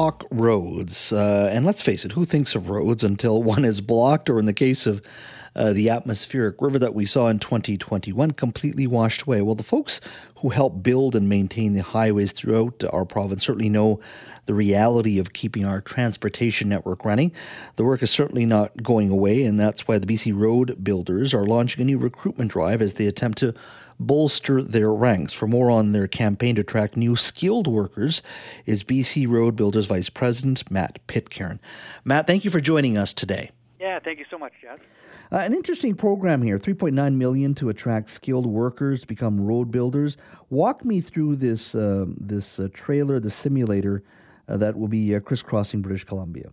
talk roads. Uh, and let's face it, who thinks of roads until one is blocked, or in the case of uh, the atmospheric river that we saw in 2021, completely washed away? Well, the folks who help build and maintain the highways throughout our province certainly know the reality of keeping our transportation network running. The work is certainly not going away, and that's why the BC Road Builders are launching a new recruitment drive as they attempt to bolster their ranks. For more on their campaign to attract new skilled workers is BC Road Builders Vice President Matt Pitcairn. Matt, thank you for joining us today. Yeah, thank you so much, Jeff. Uh, an interesting program here 3.9 million to attract skilled workers to become road builders walk me through this uh, this uh, trailer the simulator uh, that will be uh, crisscrossing british columbia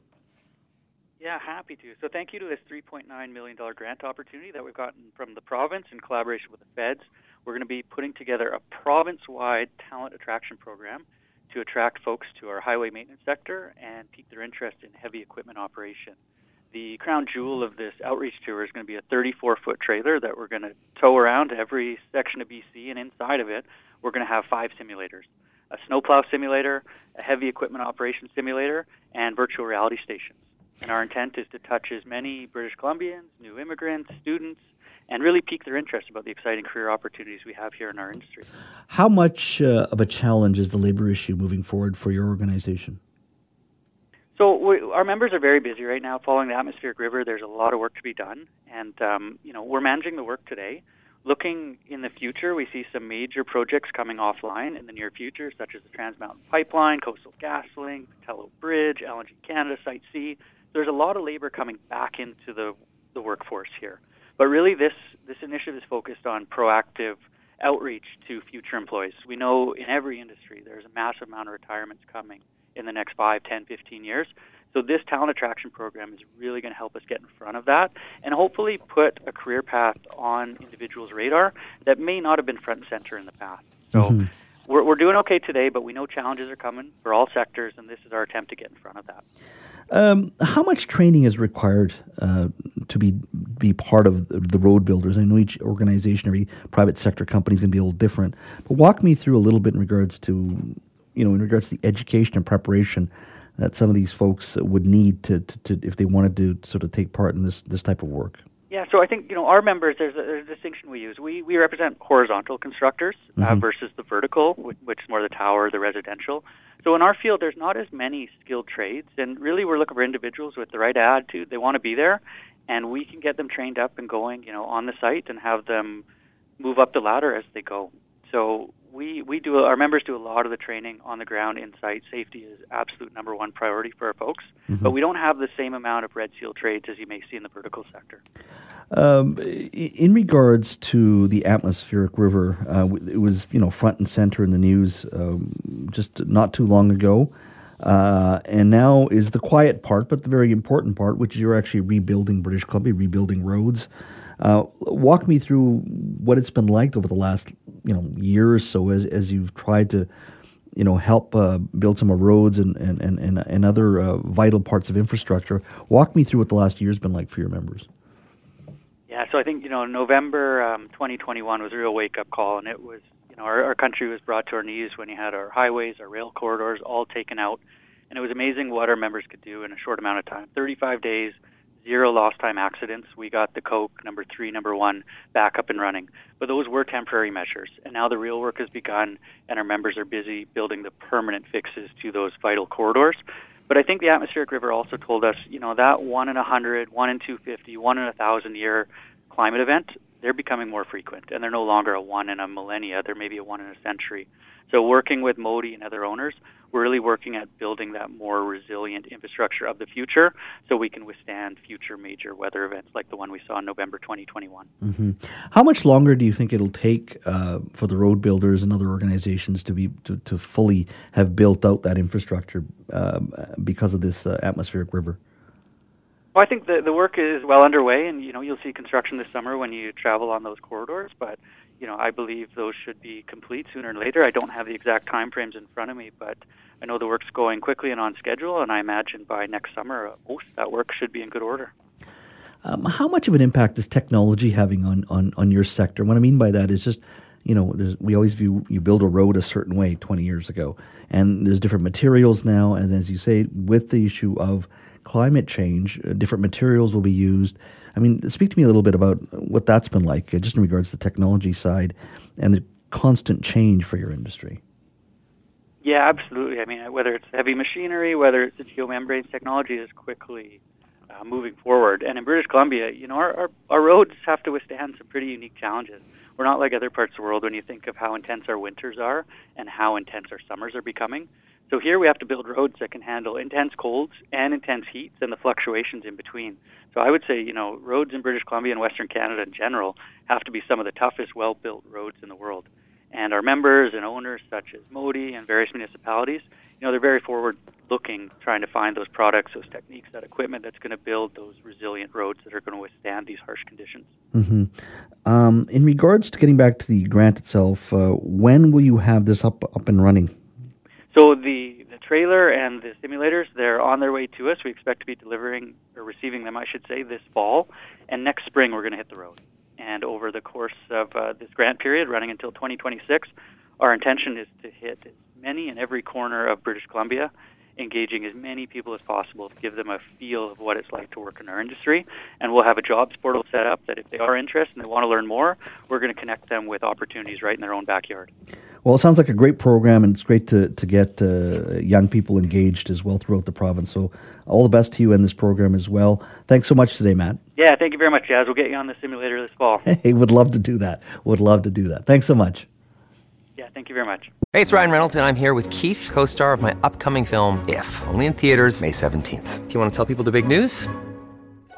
yeah, happy to. So thank you to this $3.9 million grant opportunity that we've gotten from the province in collaboration with the feds. We're going to be putting together a province-wide talent attraction program to attract folks to our highway maintenance sector and pique their interest in heavy equipment operation. The crown jewel of this outreach tour is going to be a 34-foot trailer that we're going to tow around every section of BC, and inside of it, we're going to have five simulators a snowplow simulator, a heavy equipment operation simulator, and virtual reality stations. And our intent is to touch as many British Columbians, new immigrants, students, and really pique their interest about the exciting career opportunities we have here in our industry. How much uh, of a challenge is the labor issue moving forward for your organization? So we, our members are very busy right now following the atmospheric river. There's a lot of work to be done, and um, you know we're managing the work today. Looking in the future, we see some major projects coming offline in the near future, such as the Trans Mountain Pipeline, Coastal GasLink, Pattullo Bridge, LNG Canada Site C there's a lot of labor coming back into the, the workforce here. But really, this, this initiative is focused on proactive outreach to future employees. We know in every industry there's a massive amount of retirements coming in the next 5, 10, 15 years. So this talent attraction program is really going to help us get in front of that and hopefully put a career path on individuals' radar that may not have been front and center in the past. So mm-hmm. We're, we're doing okay today, but we know challenges are coming for all sectors, and this is our attempt to get in front of that. Um, how much training is required uh, to be be part of the road builders? I know each organization, every private sector company is going to be a little different, but walk me through a little bit in regards to, you know, in regards to the education and preparation that some of these folks would need to, to, to if they wanted to sort of take part in this this type of work. Yeah, so I think you know our members. There's a, there's a distinction we use. We we represent horizontal constructors uh, mm-hmm. versus the vertical, which, which is more the tower, the residential. So in our field, there's not as many skilled trades, and really we're looking for individuals with the right attitude. They want to be there, and we can get them trained up and going, you know, on the site and have them move up the ladder as they go. So we we do our members do a lot of the training on the ground in site. Safety is absolute number one priority for our folks, mm-hmm. but we don't have the same amount of red seal trades as you may see in the vertical sector. Um, in regards to the atmospheric river, uh, it was you know front and center in the news um, just not too long ago, uh, and now is the quiet part, but the very important part, which is you're actually rebuilding British Columbia, rebuilding roads. Uh, walk me through what it's been like over the last you know year or so as as you've tried to you know help uh, build some of roads and and and and, other uh, vital parts of infrastructure. Walk me through what the last year's been like for your members. Yeah, so I think you know November um, 2021 was a real wake up call, and it was you know our, our country was brought to our knees when you had our highways, our rail corridors all taken out, and it was amazing what our members could do in a short amount of time. 35 days, zero lost time accidents. We got the Coke number three, number one back up and running, but those were temporary measures, and now the real work has begun, and our members are busy building the permanent fixes to those vital corridors. But I think the atmospheric river also told us, you know, that one in a hundred, one in two fifty, one in a thousand year climate event, they're becoming more frequent, and they're no longer a one in a millennia. They're maybe a one in a century. So, working with MoTI and other owners, we're really working at building that more resilient infrastructure of the future so we can withstand future major weather events like the one we saw in November 2021. Mm-hmm. How much longer do you think it'll take uh, for the road builders and other organizations to be to, to fully have built out that infrastructure uh, because of this uh, atmospheric river? Well, I think the the work is well underway, and you know you'll see construction this summer when you travel on those corridors. But you know, I believe those should be complete sooner or later. I don't have the exact time frames in front of me, but I know the work's going quickly and on schedule, and I imagine by next summer, uh, most that work should be in good order. Um, how much of an impact is technology having on, on, on your sector? What I mean by that is just, you know, we always view you build a road a certain way 20 years ago, and there's different materials now, and as you say, with the issue of climate change, uh, different materials will be used. I mean, speak to me a little bit about what that's been like, uh, just in regards to the technology side and the constant change for your industry. Yeah, absolutely. I mean, whether it's heavy machinery, whether it's the geomembranes technology is quickly uh, moving forward. And in British Columbia, you know, our, our, our roads have to withstand some pretty unique challenges. We're not like other parts of the world when you think of how intense our winters are and how intense our summers are becoming. So here we have to build roads that can handle intense colds and intense heats and the fluctuations in between. So I would say, you know, roads in British Columbia and Western Canada in general have to be some of the toughest, well-built roads in the world. And our members and owners, such as MoTI and various municipalities, you know, they're very forward-looking, trying to find those products, those techniques, that equipment that's going to build those resilient roads that are going to withstand these harsh conditions. Mm-hmm. Um, in regards to getting back to the grant itself, uh, when will you have this up up and running? So the, the trailer and the simulators, they're on their way to us. We expect to be delivering or receiving them, I should say, this fall. And next spring, we're going to hit the road. And over the course of uh, this grant period, running until 2026, our intention is to hit many in every corner of British Columbia engaging as many people as possible to give them a feel of what it's like to work in our industry. And we'll have a jobs portal set up that if they are interested and they want to learn more, we're going to connect them with opportunities right in their own backyard. Well, it sounds like a great program, and it's great to, to get uh, young people engaged as well throughout the province. So, all the best to you and this program as well. Thanks so much today, Matt. Yeah, thank you very much, Jas. We'll get you on the simulator this fall. Hey, would love to do that. Would love to do that. Thanks so much. Yeah, thank you very much. Hey, it's Ryan Reynolds, and I'm here with Keith, co star of my upcoming film, If, only in theaters, May 17th. Do you want to tell people the big news?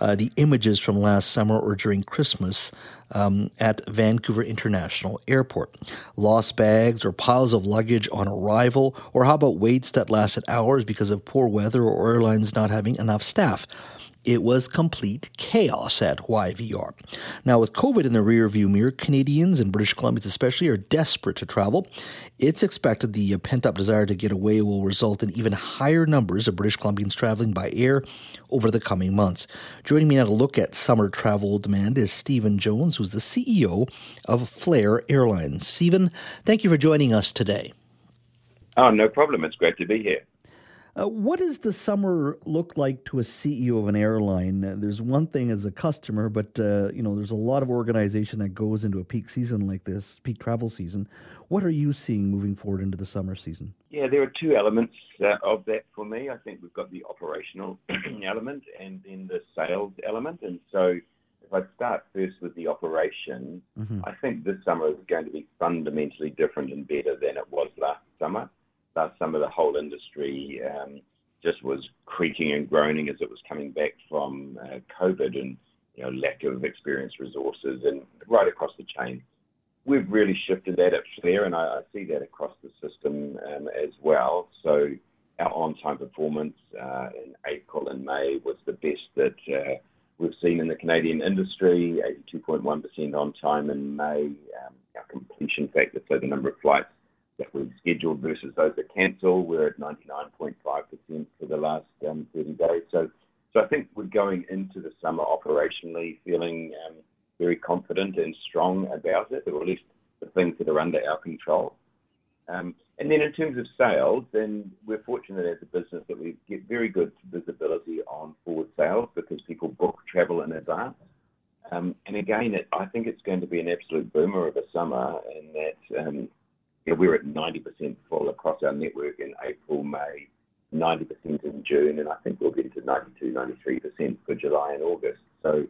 uh, the images from last summer or during Christmas um, at Vancouver International Airport. Lost bags or piles of luggage on arrival, or how about waits that lasted hours because of poor weather or airlines not having enough staff? It was complete chaos at YVR. Now, with COVID in the rearview mirror, Canadians and British Columbians especially are desperate to travel. It's expected the uh, pent up desire to get away will result in even higher numbers of British Columbians traveling by air over the coming months. Joining me now to look at summer travel demand is Stephen Jones, who's the CEO of Flair Airlines. Stephen, thank you for joining us today. Oh, no problem. It's great to be here. Uh, what does the summer look like to a CEO of an airline? Uh, there's one thing as a customer, but uh, you know there's a lot of organization that goes into a peak season like this, peak travel season. What are you seeing moving forward into the summer season? Yeah, there are two elements uh, of that for me. I think we've got the operational element and then the sales element. And so, if I start first with the operation, mm-hmm. I think this summer is going to be fundamentally different and better than it was last summer some of the whole industry um, just was creaking and groaning as it was coming back from uh, COVID and you know lack of experienced resources and right across the chain. We've really shifted that at Flair, and I, I see that across the system um, as well. So our on-time performance uh, in April and May was the best that uh, we've seen in the Canadian industry. 82.1% on time in May. Um, our completion factor, so the number of flights that were scheduled versus those that cancel. We're at 99.5% for the last um, 30 days. So, so I think we're going into the summer operationally feeling um, very confident and strong about it, or at least the things that are under our control. Um, and then in terms of sales, then we're fortunate as a business that we get very good visibility on forward sales because people book travel in advance. Um, and again, it, I think it's going to be an absolute boomer of a summer in that um, we're at 90% full across our network in April, May, 90% in June, and I think we'll get to 92, 93% for July and August. So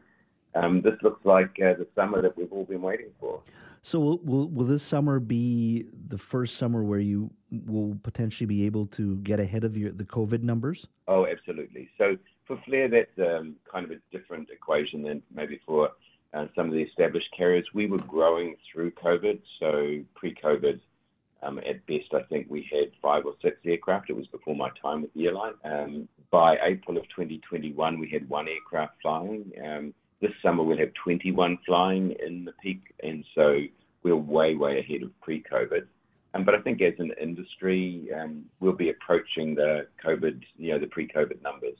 um, this looks like uh, the summer that we've all been waiting for. So will, will, will this summer be the first summer where you will potentially be able to get ahead of your the COVID numbers? Oh, absolutely. So for Flair, that's um, kind of a different equation than maybe for uh, some of the established carriers. We were growing through COVID, so pre-COVID. Um, at best, I think we had five or six aircraft. It was before my time with the airline. Um, by April of 2021, we had one aircraft flying. Um, this summer we'll have 21 flying in the peak, and so we're way, way ahead of pre-COVID. Um, but I think as an industry, um, we'll be approaching the COVID, you know, the pre-COVID numbers.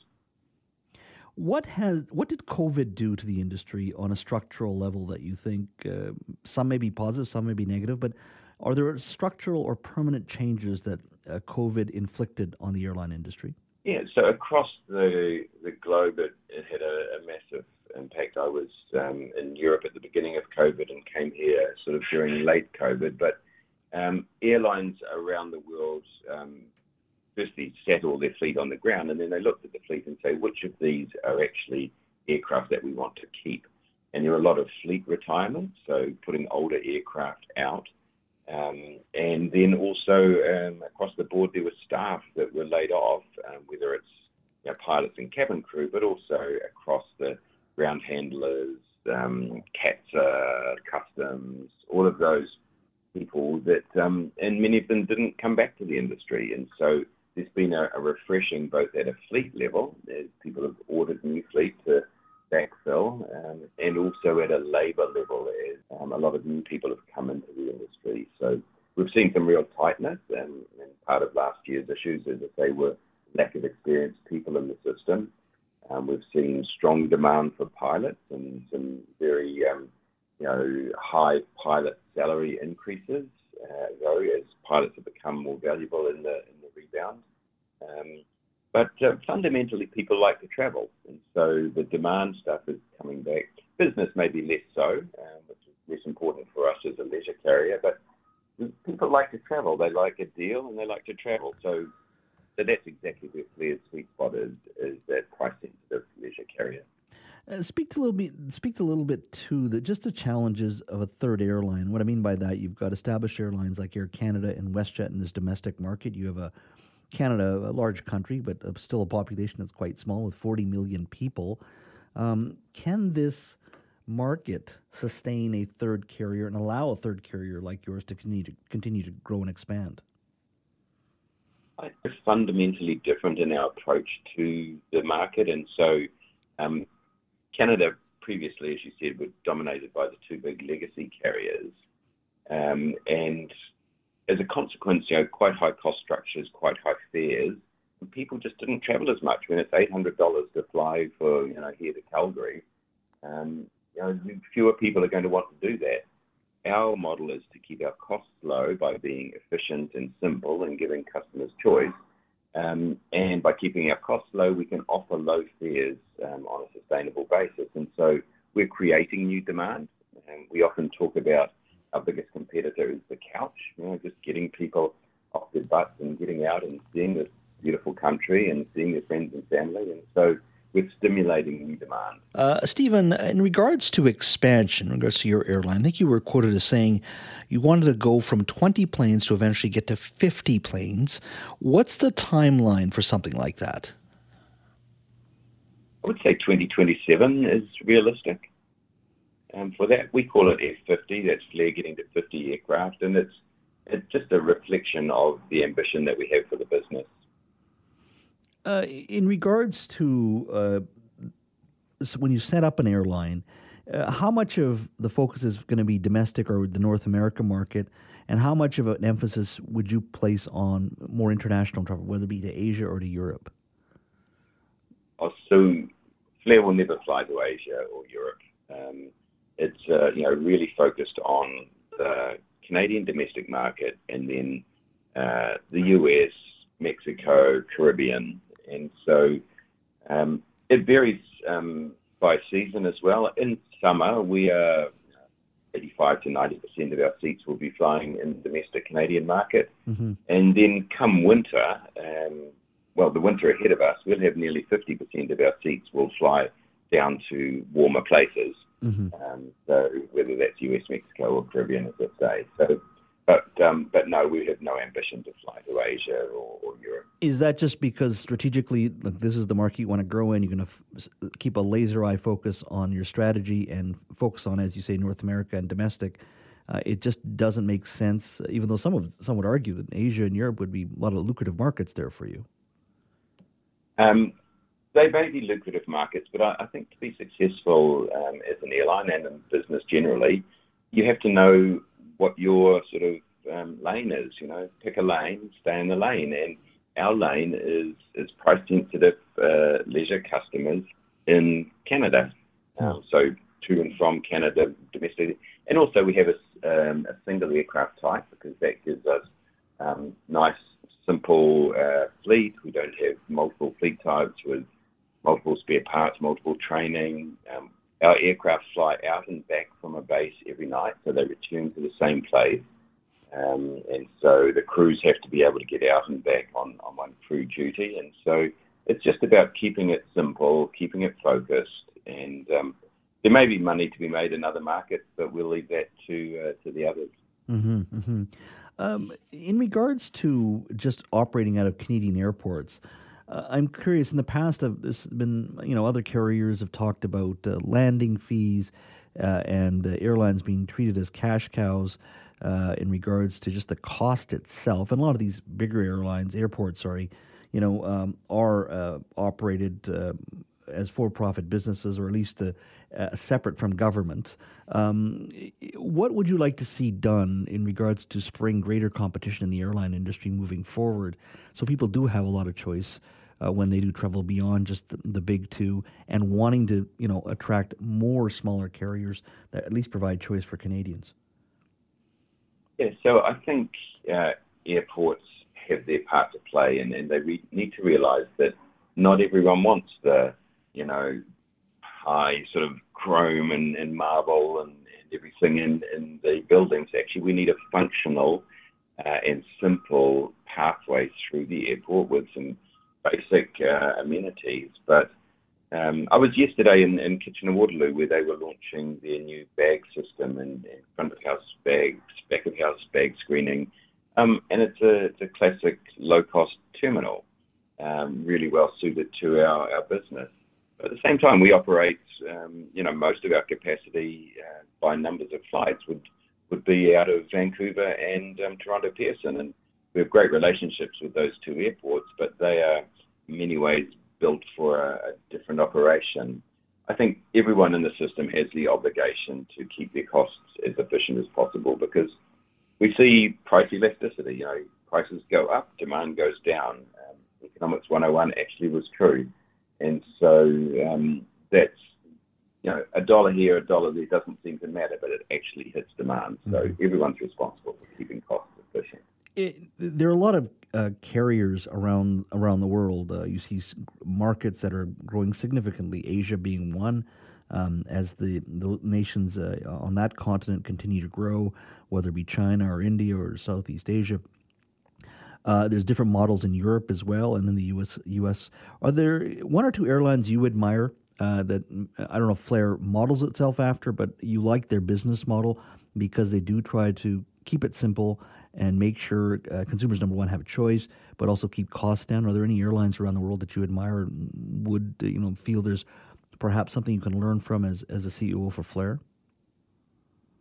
What has what did COVID do to the industry on a structural level that you think uh, some may be positive, some may be negative, but are there structural or permanent changes that uh, COVID inflicted on the airline industry? Yeah, so across the the globe, it, it had a, a massive impact. I was um, in Europe at the beginning of COVID and came here sort of during late COVID. But um, airlines around the world um, firstly set all their fleet on the ground, and then they looked at the fleet and say which of these are actually aircraft that we want to keep. And there are a lot of fleet retirement, so putting older aircraft out. Um, and then also um, across the board, there were staff that were laid off, um, whether it's you know, pilots and cabin crew, but also across the ground handlers, um, CATSA, customs, all of those people that, um, and many of them didn't come back to the industry. And so there's been a, a refreshing both at a fleet level, as people have ordered new fleet to backfill, um, and also at a labour level, as um, a lot of new people have come into the industry. So we've seen some real tightness, and, and part of last year's issues, as I say, were lack of experienced people in the system. Um, we've seen strong demand for pilots and some very, um, you know, high pilot salary increases, uh, though, as pilots have become more valuable in the in the rebound. Um, but uh, fundamentally, people like to travel, and so the demand stuff is coming back. Business may be less so, um, which is less important for us as a leisure carrier, but people like to travel. They like a deal, and they like to travel. So so that's exactly where Flair's sweet spot is, is that price sensitive leisure carrier. Uh, speak to a little bit. Speak to a little bit to the just the challenges of a third airline. What I mean by that, you've got established airlines like Air Canada and WestJet in this domestic market. You have a Canada, a large country, but still a population that's quite small with 40 million people. Um, can this market sustain a third carrier and allow a third carrier like yours to continue to continue to grow and expand? We're fundamentally different in our approach to the market. And so um, Canada previously, as you said, was dominated by the two big legacy carriers. Um, and as a consequence, you know, quite high cost structures, quite high fares, people just didn't travel as much. When it's $800 to fly for, you know, here to Calgary, um, you know, fewer people are going to want to do that. Our model is to keep our costs low by being efficient and simple and giving customers choice. Um, and by keeping our costs low, we can offer low fares um, on a sustainable basis. And so we're creating new demand. And we often talk about our biggest competitor is the couch, you know, just getting people off their butts and getting out and seeing this beautiful country and seeing their friends and family. And so we're stimulating new demand. Uh, Stephen, in regards to expansion, in regards to your airline, I think you were quoted as saying you wanted to go from 20 planes to eventually get to 50 planes. What's the timeline for something like that? I would say 2027 is realistic. Um, for that, we call it F50. That's Flair getting to 50 aircraft, and it's it's just a reflection of the ambition that we have for the business. Uh, in regards to uh, when you set up an airline, uh, how much of the focus is going to be domestic or the North America market, and how much of an emphasis would you place on more international travel, whether it be to Asia or to Europe? Oh, so Flair will never fly to Asia or Europe. Um, it's uh, you know really focused on the Canadian domestic market, and then uh, the US, Mexico, Caribbean, and so um, it varies um, by season as well. In summer, we are 85 to 90 percent of our seats will be flying in the domestic Canadian market, mm-hmm. and then come winter, um, well, the winter ahead of us, we'll have nearly 50 percent of our seats will fly down to warmer places. Mm-hmm. Um, so whether that's US, Mexico, or Caribbean, as I say. So but um, but no, we have no ambition to fly to Asia or, or Europe. Is that just because strategically, like, this is the market you want to grow in? You're going to f- keep a laser eye focus on your strategy and focus on, as you say, North America and domestic. Uh, it just doesn't make sense, even though some of some would argue that Asia and Europe would be a lot of lucrative markets there for you. Um, they may be lucrative markets, but I, I think to be successful um, as an airline and in business generally, you have to know what your sort of um, lane is. You know, pick a lane, stay in the lane, and our lane is is price sensitive uh, leisure customers in Canada. Um, so to and from Canada domestically, and also we have a, um, a single aircraft type because that gives us um, nice simple uh, fleet. We don't have multiple fleet types with multiple spare parts, multiple training. Um, our aircraft fly out and back from a base every night, so they return to the same place. Um, and so the crews have to be able to get out and back on, on one crew duty. And so it's just about keeping it simple, keeping it focused, and um, there may be money to be made in other markets, but we'll leave that to uh, to the others. Mm-hmm, mm-hmm. Um, in regards to just operating out of Canadian airports, uh, I'm curious. In the past, uh, there's been you know other carriers have talked about uh, landing fees uh, and uh, airlines being treated as cash cows uh, in regards to just the cost itself. And a lot of these bigger airlines, airports, sorry, you know, um, are operated as for-profit businesses, or at least separate from government. Um, what would you like to see done in regards to spring greater competition in the airline industry moving forward, so people do have a lot of choice uh, when they do travel beyond just the, the, big two, and wanting to you know attract more smaller carriers that at least provide choice for Canadians? Yeah, so I think uh, airports have their part to play, and, and they re- need to realise that not everyone wants the you know high sort of chrome and, and marble and, and everything in, in the buildings. Actually, we need a functional uh, and simple pathway through the airport with some basic uh, amenities. But um, I was yesterday in, in Kitchener Waterloo where they were launching their new bag system and, and front of house bags, back of house bag screening. Um, and it's a, it's a classic low cost terminal, um, really well suited to our, our business. At the same time, we operate, um, you know, most of our capacity uh, by numbers of flights would would be out of Vancouver and um, Toronto Pearson, and we have great relationships with those two airports, but they are in many ways built for a, a different operation. I think everyone in the system has the obligation to keep their costs as efficient as possible because we see price elasticity. You know, prices go up, demand goes down. Um, Economics 101 actually was true, and so um, that's you know a dollar here, a dollar there doesn't seem to matter, but it actually hits demand. So mm-hmm. everyone's responsible for keeping costs efficient. It, there are a lot of uh, carriers around around the world. Uh, you see markets that are growing significantly. Asia being one, um, as the, the nations uh, on that continent continue to grow, whether it be China or India or Southeast Asia. Uh, there's different models in Europe as well, and in the U.S. U.S. Are there one or two airlines you admire uh, that I don't know Flair models itself after, but you like their business model because they do try to keep it simple and make sure uh, consumers number one have a choice, but also keep costs down? Are there any airlines around the world that you admire? Would you know feel there's perhaps something you can learn from as as a CEO for Flair?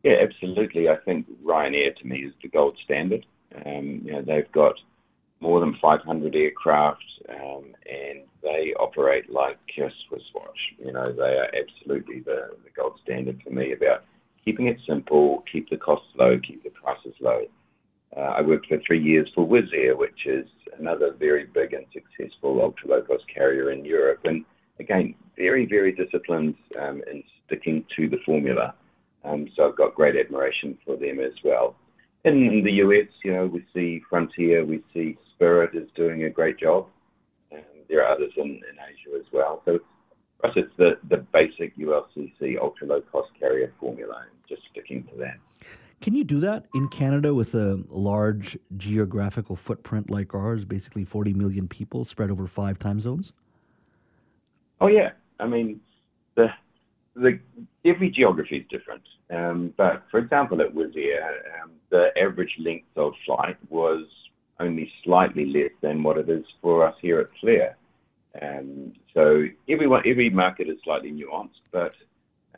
Yeah, absolutely. I think Ryanair to me is the gold standard. Um, you know, they've got more than 500 aircraft, um, and they operate like a Swiss watch. You know, they are absolutely the, the gold standard for me about keeping it simple, keep the costs low, keep the prices low. Uh, I worked for three years for Wizz Air, which is another very big and successful ultra low cost carrier in Europe. And again, very, very disciplined um, in sticking to the formula. Um, so I've got great admiration for them as well. in the US, you know, we see Frontier, we see Spirit is doing a great job, and there are others in, in Asia as well. So for us, it's the, the basic ULCC ultra low cost carrier formula, and just sticking to that. Can you do that in Canada with a large geographical footprint like ours, basically 40 million people spread over five time zones? Oh yeah, I mean, the the every geography is different. Um, but for example, at Wizz Air, um, the average length of flight was only slightly less than what it is for us here at Flair. Um, so everyone, every market is slightly nuanced, but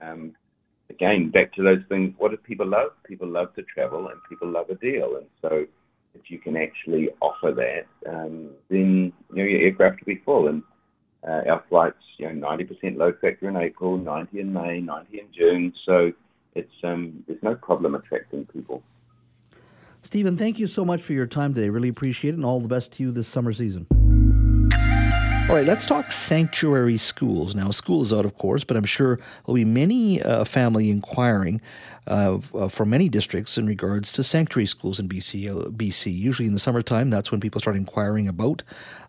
um, again, back to those things. What do people love? People love to travel, and people love a deal. And so, if you can actually offer that, um, then you know your aircraft will be full. And uh, our flights, you know, 90% load factor in April, 90 in May, 90 in June. So it's um, there's no problem attracting people. Stephen, thank you so much for your time today. Really appreciate it, and all the best to you this summer season. All right, let's talk sanctuary schools. Now, school is out, of course, but I'm sure there'll be many uh, family inquiring uh, uh, many districts in regards to sanctuary schools in BC. Uh, BC. Usually in the summertime, that's when people start inquiring about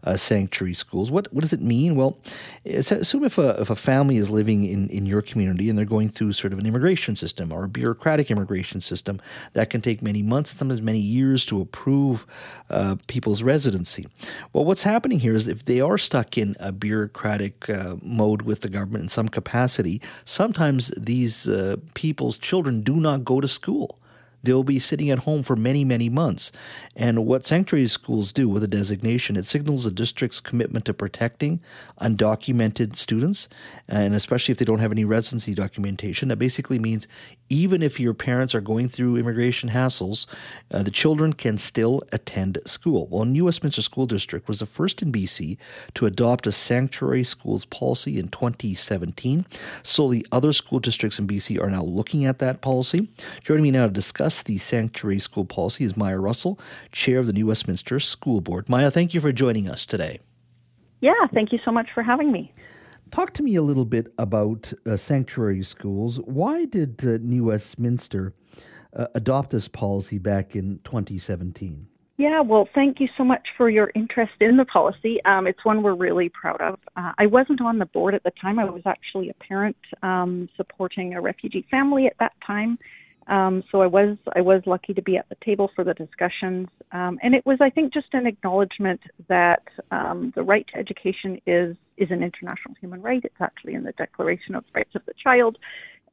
uh, sanctuary schools. What what does it mean? Well, assume if a if a family is living in in your community and they're going through sort of an immigration system or a bureaucratic immigration system that can take many months, sometimes many years to approve uh, people's residency. Well, what's happening here is if they are stuck in a bureaucratic uh, mode with the government in some capacity, sometimes these uh, people's children do not go to school. They'll be sitting at home for many, many months. And what sanctuary schools do with a designation, it signals a district's commitment to protecting undocumented students, and especially if they don't have any residency documentation. That basically means even if your parents are going through immigration hassles, uh, the children can still attend school. Well, New Westminster School District was the first in BC to adopt a sanctuary schools policy in 2017. Slowly, other school districts in BC are now looking at that policy. Joining me now to discuss the sanctuary school policy is Maya Russell, chair of the New Westminster School Board. Maya, thank you for joining us today. Yeah, thank you so much for having me. Talk to me a little bit about uh, sanctuary schools. Why did uh, New Westminster uh, adopt this policy back in 2017? Yeah, well, thank you so much for your interest in the policy. Um, it's one we're really proud of. Uh, I wasn't on the board at the time. I was actually a parent um, supporting a refugee family at that time. Um, so I was I was lucky to be at the table for the discussions, um, and it was I think just an acknowledgement that um, the right to education is is an international human right. It's actually in the Declaration of Rights of the Child,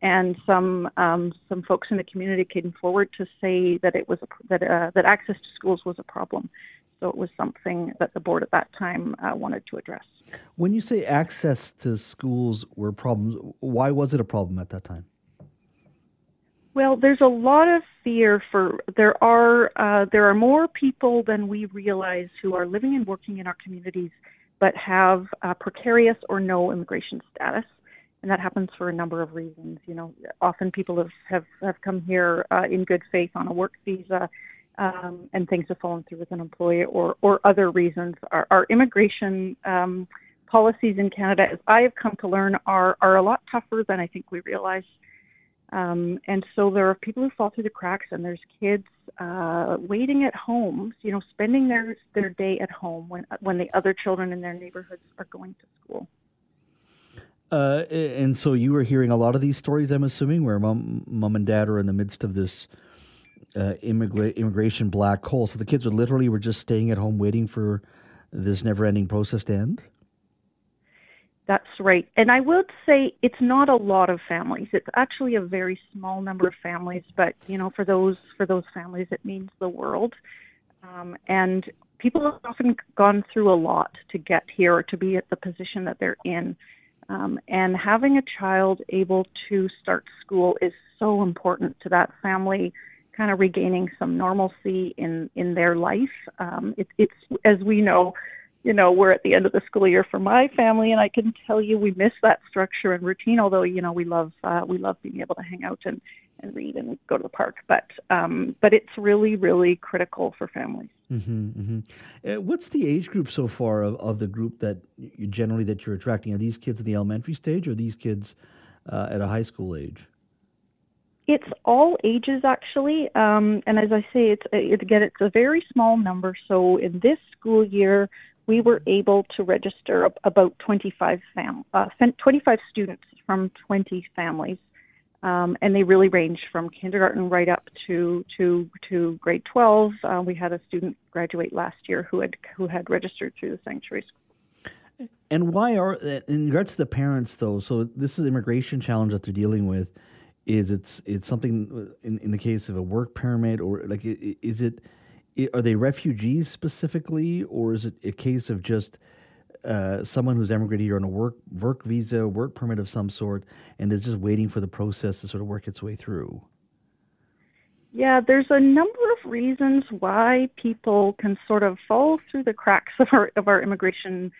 and some um, some folks in the community came forward to say that it was a, that uh, that access to schools was a problem. So it was something that the board at that time uh, wanted to address. When you say access to schools were problems, why was it a problem at that time? Well, there's a lot of fear for there are uh, there are more people than we realize who are living and working in our communities, but have uh, precarious or no immigration status, and that happens for a number of reasons. You know, often people have have, have come here uh, in good faith on a work visa, um, and things have fallen through with an employer or or other reasons. Our, our immigration um, policies in Canada, as I have come to learn, are are a lot tougher than I think we realize. Um, and so there are people who fall through the cracks, and there's kids uh, waiting at home, you know, spending their their day at home when when the other children in their neighborhoods are going to school. Uh, and so you were hearing a lot of these stories, I'm assuming, where mom, mom and dad are in the midst of this uh, immigra- immigration black hole. So the kids were literally were just staying at home waiting for this never-ending process to end. That's right. And I would say it's not a lot of families. It's actually a very small number of families, but you know, for those for those families it means the world. Um, and people have often gone through a lot to get here or to be at the position that they're in. Um, and having a child able to start school is so important to that family kind of regaining some normalcy in in their life. Um, it, it's as we know, you know, we're at the end of the school year for my family, and I can tell you we miss that structure and routine. Although you know we love uh, we love being able to hang out and and read and go to the park, but um, but it's really really critical for families. Mm-hmm, mm-hmm. Uh, what's the age group so far of, of the group that you generally that you're attracting? Are these kids in the elementary stage, or these kids uh, at a high school age? It's all ages actually, um, and as I say, it's it, again it's a very small number. So in this school year, we were able to register about 25 fam- uh, 25 students from 20 families, um, and they really range from kindergarten right up to to to grade 12. Uh, we had a student graduate last year who had who had registered through the sanctuary school. And why are in regards to the parents though? So this is immigration challenge that they're dealing with is it's it's something uh, in, in the case of a work permit or like is it are they refugees specifically or is it a case of just uh, someone who's emigrated here on a work work visa work permit of some sort and is just waiting for the process to sort of work its way through yeah there's a number of reasons why people can sort of fall through the cracks of our of our immigration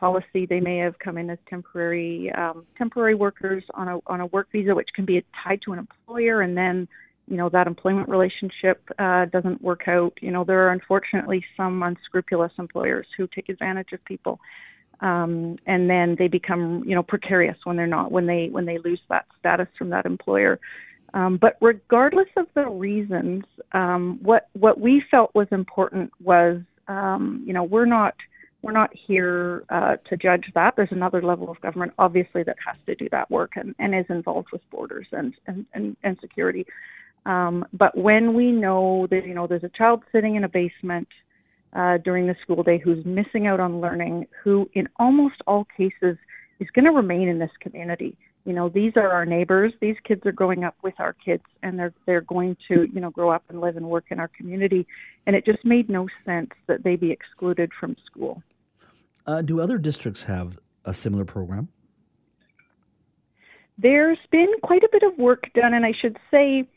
policy. They may have come in as temporary um, temporary workers on a on a work visa, which can be tied to an employer, and then you know that employment relationship uh, doesn't work out. You know there are unfortunately some unscrupulous employers who take advantage of people, um, and then they become you know precarious when they're not when they when they lose that status from that employer. Um, but regardless of the reasons, um, what what we felt was important was um, you know we're not we're not here uh, to judge that. There's another level of government, obviously, that has to do that work and, and is involved with borders and and, and, and security. Um, but when we know that you know there's a child sitting in a basement uh, during the school day who's missing out on learning, who in almost all cases is going to remain in this community. You know, these are our neighbors. These kids are growing up with our kids, and they're they're going to you know grow up and live and work in our community. And it just made no sense that they be excluded from school. Uh, do other districts have a similar program? There's been quite a bit of work done, and I should say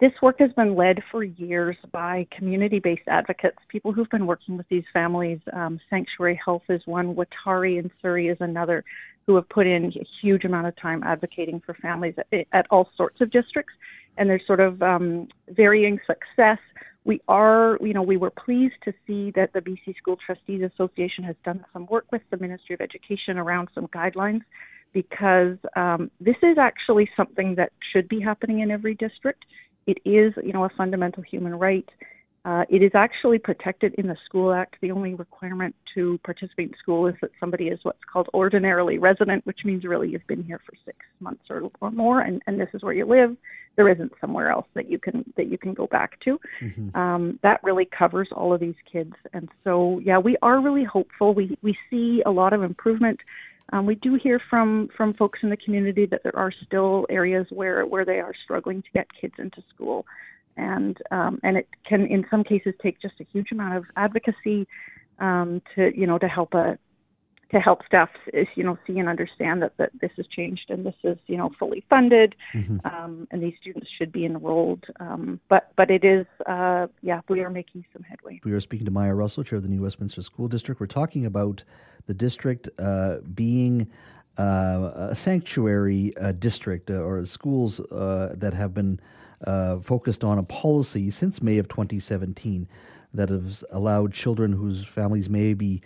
this work has been led for years by community based advocates, people who've been working with these families. Um, Sanctuary Health is one, Watari in Surrey is another, who have put in a huge amount of time advocating for families at, at all sorts of districts. And there's sort of um, varying success we are, you know, we were pleased to see that the BC School Trustees Association has done some work with the Ministry of Education around some guidelines because um, this is actually something that should be happening in every district. It is, you know, a fundamental human right. Uh, it is actually protected in the School Act. The only requirement to participate in school is that somebody is what's called ordinarily resident, which means really you've been here for six months or, or more, and, and this is where you live. There isn't somewhere else that you can that you can go back to. Mm-hmm. Um, that really covers all of these kids, and so yeah, we are really hopeful. We we see a lot of improvement. Um, we do hear from from folks in the community that there are still areas where where they are struggling to get kids into school. And um, and it can in some cases take just a huge amount of advocacy um, to you know to help a to help staff you know see and understand that, that this has changed and this is you know fully funded mm-hmm. um, and these students should be enrolled. Um, but but it is uh, yeah we are making some headway. We are speaking to Maya Russell chair of the New Westminster School District. We're talking about the district uh, being uh, a sanctuary uh, district uh, or schools uh, that have been uh, focused on a policy since May of 2017 that has allowed children whose families may be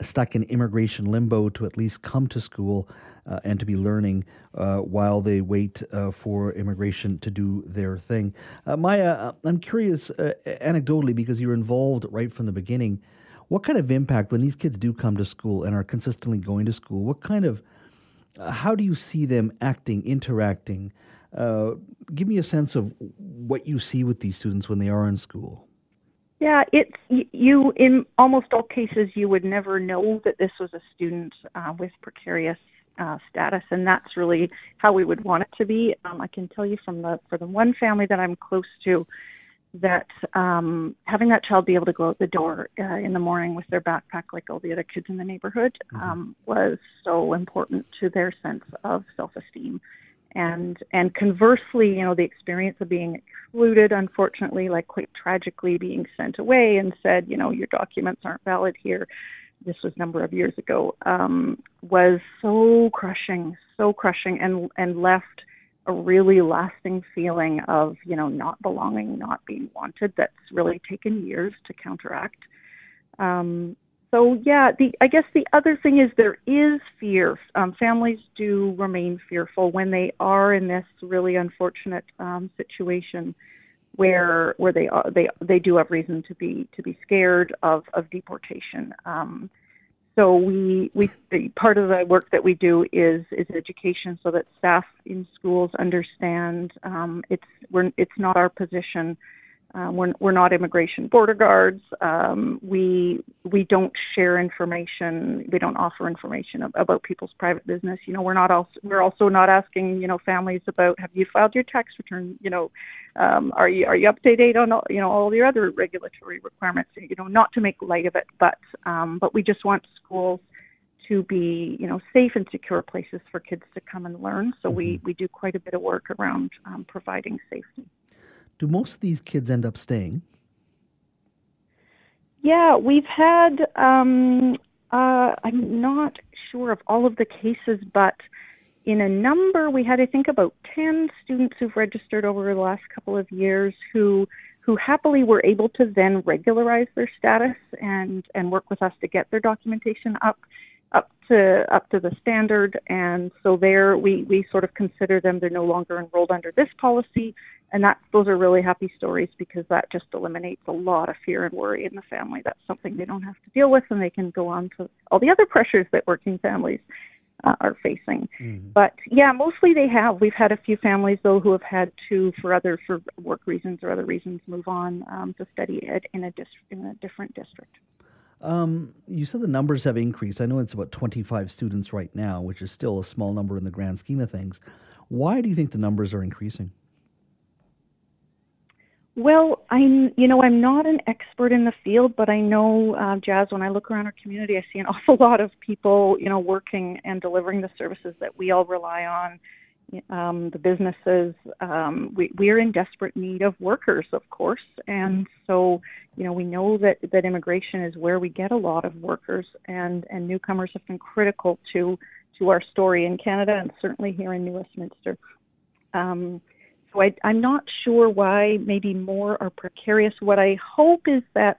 stuck in immigration limbo to at least come to school uh, and to be learning uh, while they wait uh, for immigration to do their thing. Uh, Maya, uh, I'm curious, uh, anecdotally, because you're involved right from the beginning, what kind of impact when these kids do come to school and are consistently going to school? What kind of, how do you see them acting, interacting? Give me a sense of what you see with these students when they are in school. Yeah, it's you. In almost all cases, you would never know that this was a student uh, with precarious uh, status, and that's really how we would want it to be. Um, I can tell you from the for the one family that I'm close to, that um, having that child be able to go out the door uh, in the morning with their backpack like all the other kids in the neighborhood mm-hmm. um, was so important to their sense of self-esteem and and conversely you know the experience of being excluded unfortunately like quite tragically being sent away and said you know your documents aren't valid here. This was a number of years ago um was so crushing so crushing and and left a really lasting feeling of you know not belonging not being wanted that's really taken years to counteract. Um so yeah, the I guess the other thing is there is fear. Um, families do remain fearful when they are in this really unfortunate um, situation where where they are they they do have reason to be to be scared of of deportation. Um, so we we the, part of the work that we do is is education so that staff in schools understand um, it's we're it's not our position um, we're, we're not immigration border guards. Um, we we don't share information. We don't offer information about people's private business. You know, we're not also we're also not asking you know families about have you filed your tax return. You know, um, are you are you up to date on all, you know all your other regulatory requirements. You know, not to make light of it, but um, but we just want schools to be you know safe and secure places for kids to come and learn. So mm-hmm. we we do quite a bit of work around um, providing safety do most of these kids end up staying? Yeah, we've had, um, uh, I'm not sure of all of the cases, but in a number, we had, I think, about 10 students who've registered over the last couple of years who who happily were able to then regularize their status and and work with us to get their documentation up up to up to the standard. And so there we we sort of consider them. They're no longer enrolled under this policy. And that those are really happy stories because that just eliminates a lot of fear and worry in the family. That's something they don't have to deal with and they can go on to all the other pressures that working families uh, are facing. Mm-hmm. but yeah mostly they have. We've had a few families though who have had to for other for work reasons or other reasons move on um, to study it in a dis- in a different district um, you said the numbers have increased. I know it's about 25 students right now, which is still a small number in the grand scheme of things. Why do you think the numbers are increasing? Well, I'm, you know, I'm not an expert in the field, but I know, uh, Jas, when I look around our community, I see an awful lot of people, you know, working and delivering the services that we all rely on um, the businesses. Um, we, we're in desperate need of workers, of course, and so you know we know that that immigration is where we get a lot of workers, and and newcomers have been critical to to our story in Canada and certainly here in New Westminster. Um, so I, I'm not sure why maybe more are precarious. What I hope is that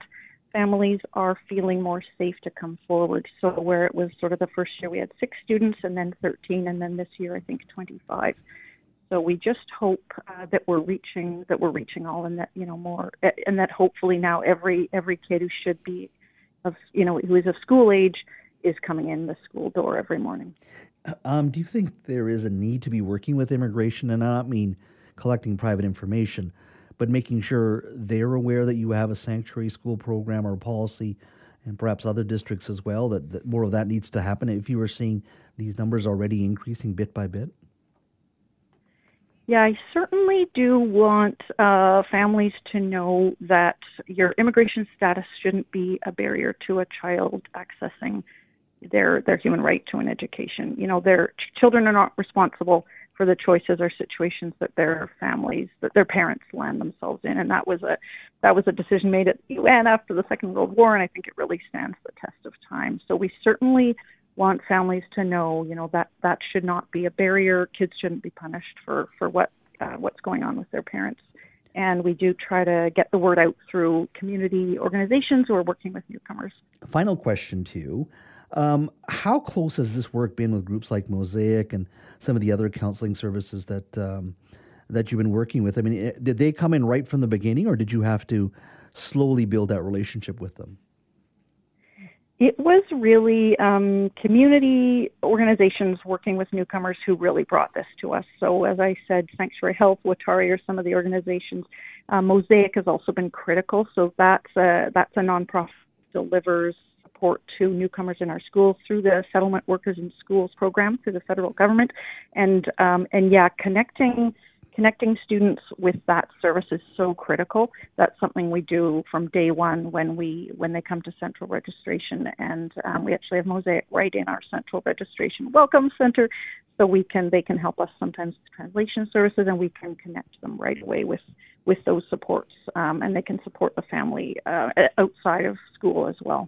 families are feeling more safe to come forward. So where it was sort of the first year we had six students and then 13 and then this year I think 25. So we just hope uh, that we're reaching that we're reaching all and that you know more and that hopefully now every every kid who should be of you know who is of school age is coming in the school door every morning. Um, do you think there is a need to be working with immigration and I not mean collecting private information, but making sure they're aware that you have a sanctuary school program or policy, and perhaps other districts as well, that, that more of that needs to happen if you are seeing these numbers already increasing bit by bit? Yeah, I certainly do want uh, families to know that your immigration status shouldn't be a barrier to a child accessing their their human right to an education. You know, their ch- children are not responsible for the choices or situations that their families that their parents land themselves in and that was a that was a decision made at the UN after the Second World War and I think it really stands the test of time. So we certainly want families to know, you know, that that should not be a barrier. Kids shouldn't be punished for for what uh, what's going on with their parents. And we do try to get the word out through community organizations who are working with newcomers. Final question to you. Um, how close has this work been with groups like Mosaic and some of the other counseling services that um, that you've been working with? I mean, eh, did they come in right from the beginning, or did you have to slowly build that relationship with them? It was really um, community organizations working with newcomers who really brought this to us. So, as I said, Sanctuary Health, Watari are some of the organizations. Uh, Mosaic has also been critical. So that's a, that's a nonprofit delivers support to newcomers in our schools through the Settlement Workers in Schools program through the federal government, and um, and yeah, connecting connecting students with that service is so critical. That's something we do from day one when we when they come to central registration, and um, we actually have Mosaic right in our central registration welcome center, so we can they can help us sometimes with translation services, and we can connect them right away with with those supports, um, and they can support the family uh, outside of school as well.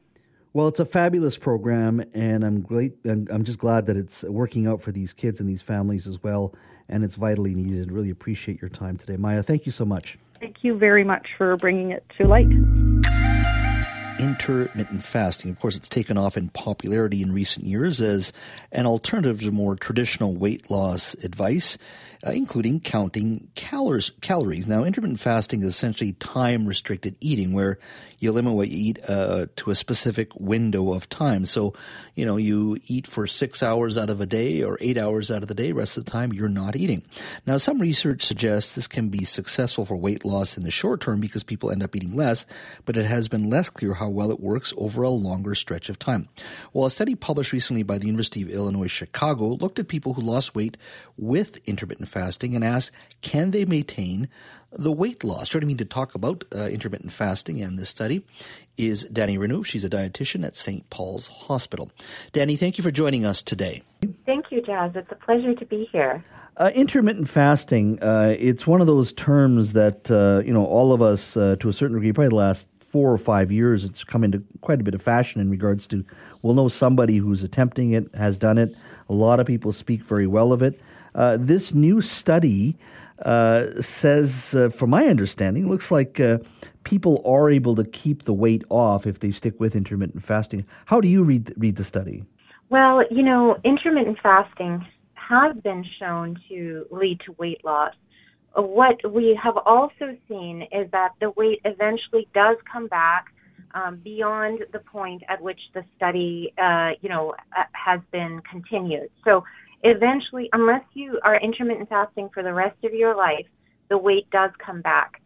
Well, it's a fabulous program, and I'm great. I'm just glad that it's working out for these kids and these families as well, and it's vitally needed. Really appreciate your time today, Maya. Thank you so much. Thank you very much for bringing it to light. Intermittent fasting. Of course, it's taken off in popularity in recent years as an alternative to more traditional weight loss advice uh, including counting calories. Calories. Now, intermittent fasting is essentially time restricted eating, where you limit what you eat uh, to a specific window of time. So, you know, you eat for six hours out of a day or eight hours out of the day. Rest of the time, you're not eating. Now, some research suggests this can be successful for weight loss in the short term because people end up eating less, but it has been less clear how well it works over a longer stretch of time. Well, a study published recently by the University of Illinois Chicago looked at people who lost weight with intermittent fasting and asked, can they maintain the weight loss? Joining me to talk about uh, intermittent fasting and this study is Dani Renouf. She's a dietitian at St. Paul's Hospital. Dani, thank you for joining us today. Thank you, Jas. It's a pleasure to be here. Uh, intermittent fasting, uh, it's one of those terms that, uh, you know, all of us, uh, to a certain degree, probably the last four or five years, it's come into quite a bit of fashion in regards to we'll know somebody who's attempting it, has done it. A lot of people speak very well of it. Uh, this new study uh, says, uh, from my understanding, looks like uh, people are able to keep the weight off if they stick with intermittent fasting. How do you read read the study? Well, you know, intermittent fasting has been shown to lead to weight loss. What we have also seen is that the weight eventually does come back um, beyond the point at which the study, uh, you know, has been continued. So eventually, unless you are intermittent fasting for the rest of your life, the weight does come back.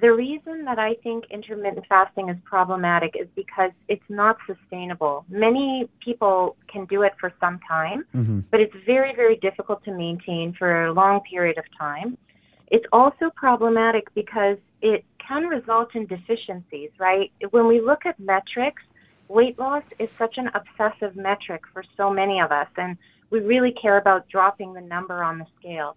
The reason that I think intermittent fasting is problematic is because it's not sustainable. Many people can do it for some time, mm-hmm. but it's very, very difficult to maintain for a long period of time. It's also problematic because it can result in deficiencies, right? When we look at metrics, weight loss is such an obsessive metric for so many of us. And we really care about dropping the number on the scale.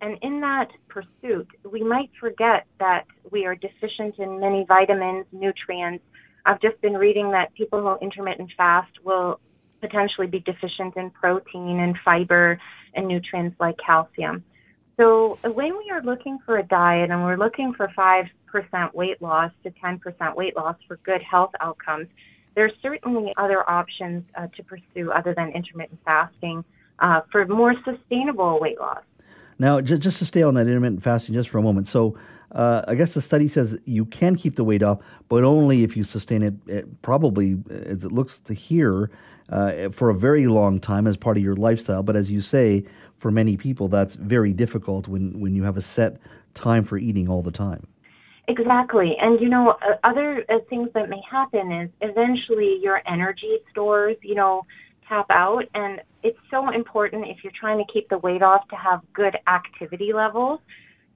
And in that pursuit, we might forget that we are deficient in many vitamins, nutrients. I've just been reading that people who intermittent fast will potentially be deficient in protein and fiber and nutrients like calcium. So when we are looking for a diet and we're looking for 5% weight loss to 10% weight loss for good health outcomes, there's certainly other options uh, to pursue other than intermittent fasting uh, for more sustainable weight loss. Now, just, just to stay on that intermittent fasting just for a moment. So, uh, I guess the study says you can keep the weight off, but only if you sustain it, it eh, probably, as it looks to here, uh, for a very long time as part of your lifestyle. But as you say, for many people, that's very difficult when, when you have a set time for eating all the time. Exactly. And, you know, uh, other uh, things that may happen is eventually your energy stores, you know, tap out. And it's so important if you're trying to keep the weight off to have good activity levels.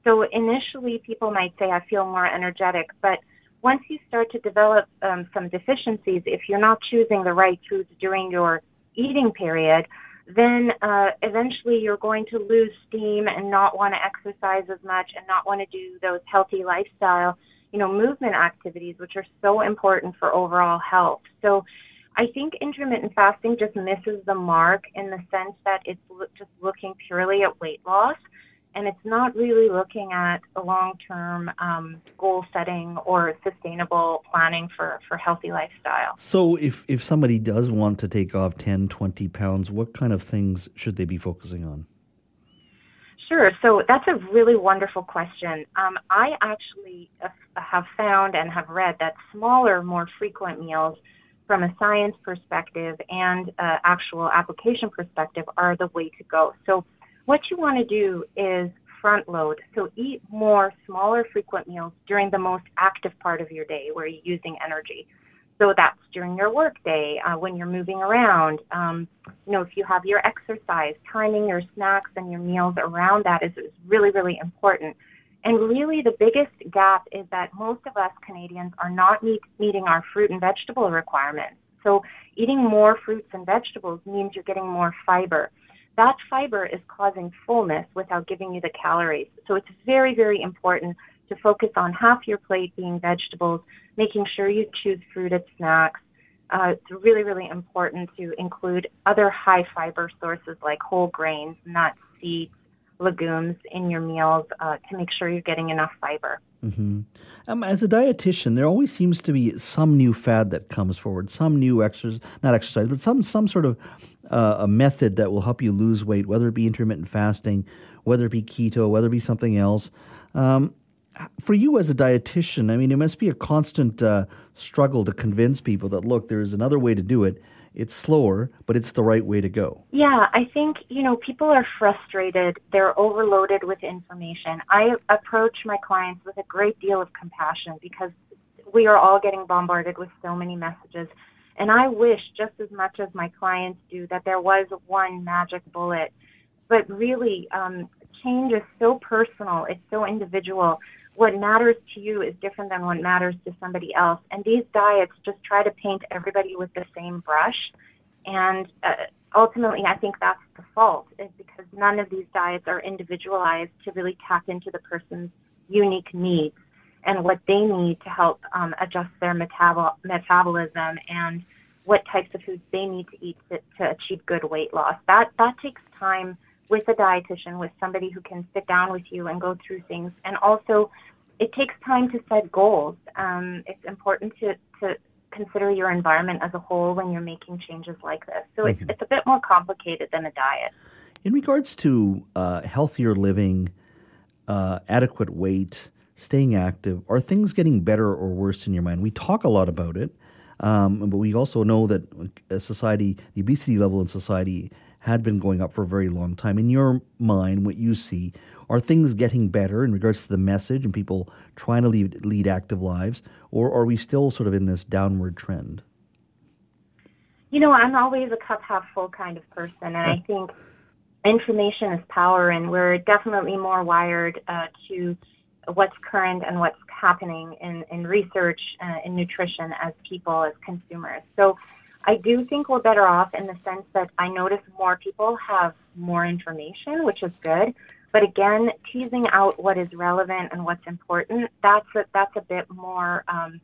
So initially, people might say, I feel more energetic. But once you start to develop um, some deficiencies, if you're not choosing the right foods during your eating period, then uh, eventually you're going to lose steam and not want to exercise as much and not want to do those healthy lifestyle, you know, movement activities, which are so important for overall health. So I think intermittent fasting just misses the mark in the sense that it's just looking purely at weight loss and it's not really looking at a long-term um, goal setting or sustainable planning for, for healthy lifestyle. So if, if somebody does want to take off 10, 20 pounds, what kind of things should they be focusing on? Sure. So that's a really wonderful question. Um, I actually have found and have read that smaller, more frequent meals from a science perspective and uh, actual application perspective are the way to go. So what you want to do is front load. So eat more smaller frequent meals during the most active part of your day where you're using energy. So that's during your work day, uh, when you're moving around. Um, you know, if you have your exercise, timing your snacks and your meals around that is, is really, really important. And really, the biggest gap is that most of us Canadians are not meet, meeting our fruit and vegetable requirements. So, eating more fruits and vegetables means you're getting more fiber that fiber is causing fullness without giving you the calories. So it's very, very important to focus on half your plate being vegetables, making sure you choose fruited snacks. Uh, it's really, really important to include other high fiber sources like whole grains, nuts, seeds, legumes in your meals uh, to make sure you're getting enough fiber. Mm-hmm. Um, as a dietitian, there always seems to be some new fad that comes forward, some new exercise, not exercise, but some some sort of uh, a method that will help you lose weight, whether it be intermittent fasting, whether it be keto, whether it be something else. Um, for you as a dietitian, I mean, it must be a constant uh, struggle to convince people that look, there's another way to do it. It's slower, but it's the right way to go. Yeah, I think, you know, people are frustrated. They're overloaded with information. I approach my clients with a great deal of compassion because we are all getting bombarded with so many messages. And I wish just as much as my clients do that there was one magic bullet. But really, um, change is so personal, it's so individual what matters to you is different than what matters to somebody else. And these diets just try to paint everybody with the same brush. And uh, ultimately, I think that's the fault, is because none of these diets are individualized to really tap into the person's unique needs and what they need to help um, adjust their metabol- metabolism and what types of foods they need to eat to, to achieve good weight loss. That that takes time with a dietitian, with somebody who can sit down with you and go through things. And also, it takes time to set goals. Um, it's important to, to consider your environment as a whole when you're making changes like this. So mm-hmm. it's, it's a bit more complicated than a diet. In regards to uh, healthier living, uh, adequate weight, staying active, are things getting better or worse in your mind? We talk a lot about it, um, but we also know that uh, society, the obesity level in society had been going up for a very long time. In your mind, what you see, are things getting better in regards to the message and people trying to lead, lead active lives, or are we still sort of in this downward trend? You know, I'm always a cup half full kind of person, and I think information is power, and we're definitely more wired uh, to what's current and what's happening in, in research, uh, in nutrition as people, as consumers. So I do think we're better off in the sense that I notice more people have more information, which is good. But again, teasing out what is relevant and what's important, that's a, that's a bit more um,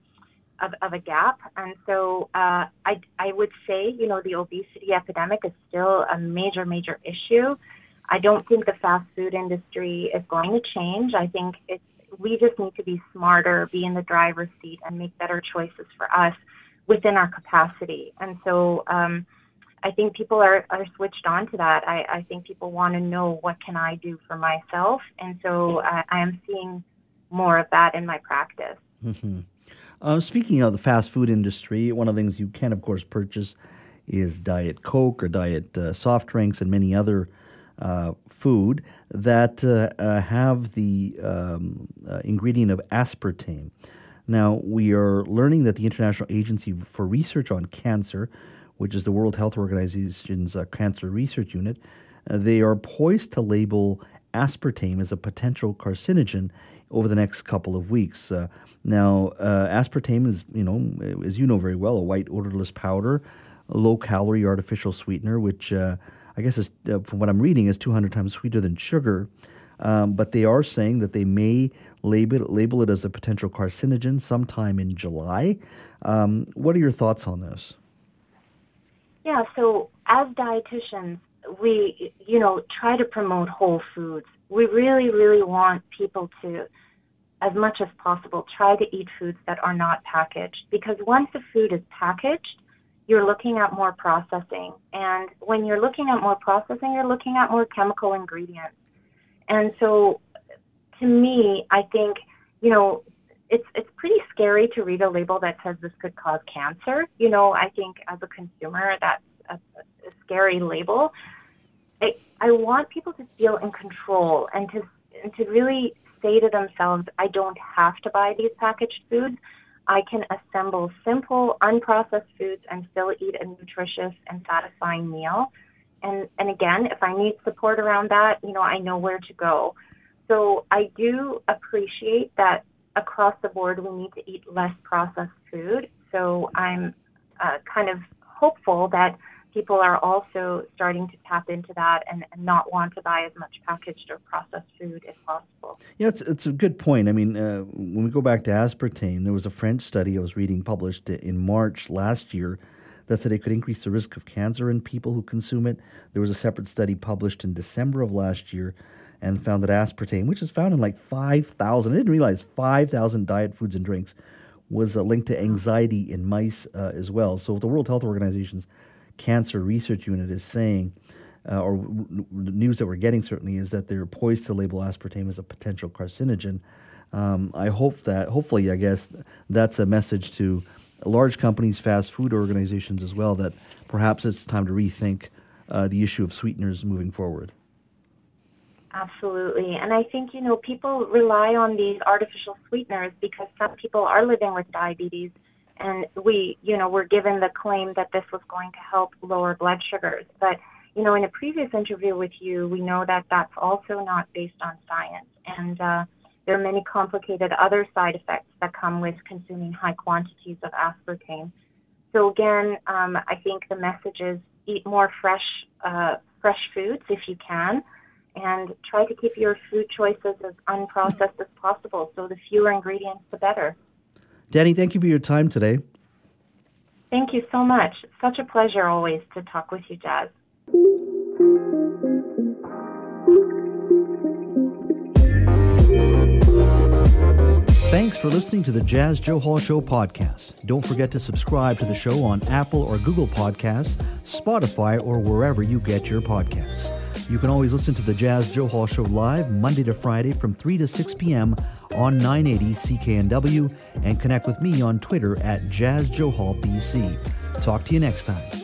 of, of a gap. And so uh, I, I would say, you know, the obesity epidemic is still a major, major issue. I don't think the fast food industry is going to change. I think it's, we just need to be smarter, be in the driver's seat, and make better choices for us within our capacity. And so um, I think people are, are switched on to that. I, I think people want to know what can I do for myself. And so I, I am seeing more of that in my practice. Mm-hmm. Uh, speaking of the fast food industry, one of the things you can, of course, purchase is Diet Coke or Diet uh, soft drinks and many other food that uh, uh, have the um, uh, ingredient of aspartame. Now, we are learning that the International Agency for Research on Cancer, which is the World Health Organization's uh, cancer research unit, uh, they are poised to label aspartame as a potential carcinogen over the next couple of weeks. Uh, now, uh, aspartame is, you know, as you know very well, a white odorless powder, a low calorie artificial sweetener, which uh, I guess is, uh, from what I'm reading, is 200 times sweeter than sugar. Um, but they are saying that they may label, label it as a potential carcinogen sometime in July. Um, what are your thoughts on this? Yeah, so as dietitians, we, you know, try to promote whole foods. We really, really want people to, as much as possible, try to eat foods that are not packaged because once a food is packaged, you're looking at more processing. And when you're looking at more processing, you're looking at more chemical ingredients. And so to me, I think, you know, it's it's pretty scary to read a label that says this could cause cancer. You know, I think as a consumer, that's a, a scary label. I, I want people to feel in control and to and to really say to themselves, I don't have to buy these packaged foods. I can assemble simple, unprocessed foods and still eat a nutritious and satisfying meal. And and again, if I need support around that, you know, I know where to go. So I do appreciate that across the board we need to eat less processed food. So I'm uh, kind of hopeful that people are also starting to tap into that and, and, not want to buy as much packaged or processed food as possible. Yeah, it's, it's a good point. I mean, uh, when we go back to aspartame, there was a French study I was reading published in March last year that said it could increase the risk of cancer in people who consume it. There was a separate study published in December of last year and found that aspartame, which is found in like 5,000, I didn't realize 5,000 diet foods and drinks, was uh, linked to anxiety in mice uh, as well. So the World Health Organization's Cancer Research Unit is saying, uh, or w- news that we're getting certainly, is that they're poised to label aspartame as a potential carcinogen. Um, I hope that, hopefully, I guess, that's a message to large companies, fast food organizations as well, that perhaps it's time to rethink uh, the issue of sweeteners moving forward. Absolutely. And I think, you know, people rely on these artificial sweeteners because some people are living with diabetes and we, you know, were given the claim that this was going to help lower blood sugars. But, you know, in a previous interview with you, we know that that's also not based on science. And uh, there are many complicated other side effects that come with consuming high quantities of aspartame. So again, um, I think the message is eat more fresh, uh, fresh foods if you can and try to keep your food choices as unprocessed as possible. So the fewer ingredients, the better. Dani, thank you for your time today. Thank you so much. Such a pleasure always to talk with you, Jas. Thanks for listening to the Jas Johal Show podcast. Don't forget to subscribe to the show on Apple or Google Podcasts, Spotify, or wherever you get your podcasts. You can always listen to the Jas Johal Show live Monday to Friday from 3 to 6 p.m. on 980 CKNW and connect with me on Twitter at Jas Johal BC. Talk to you next time.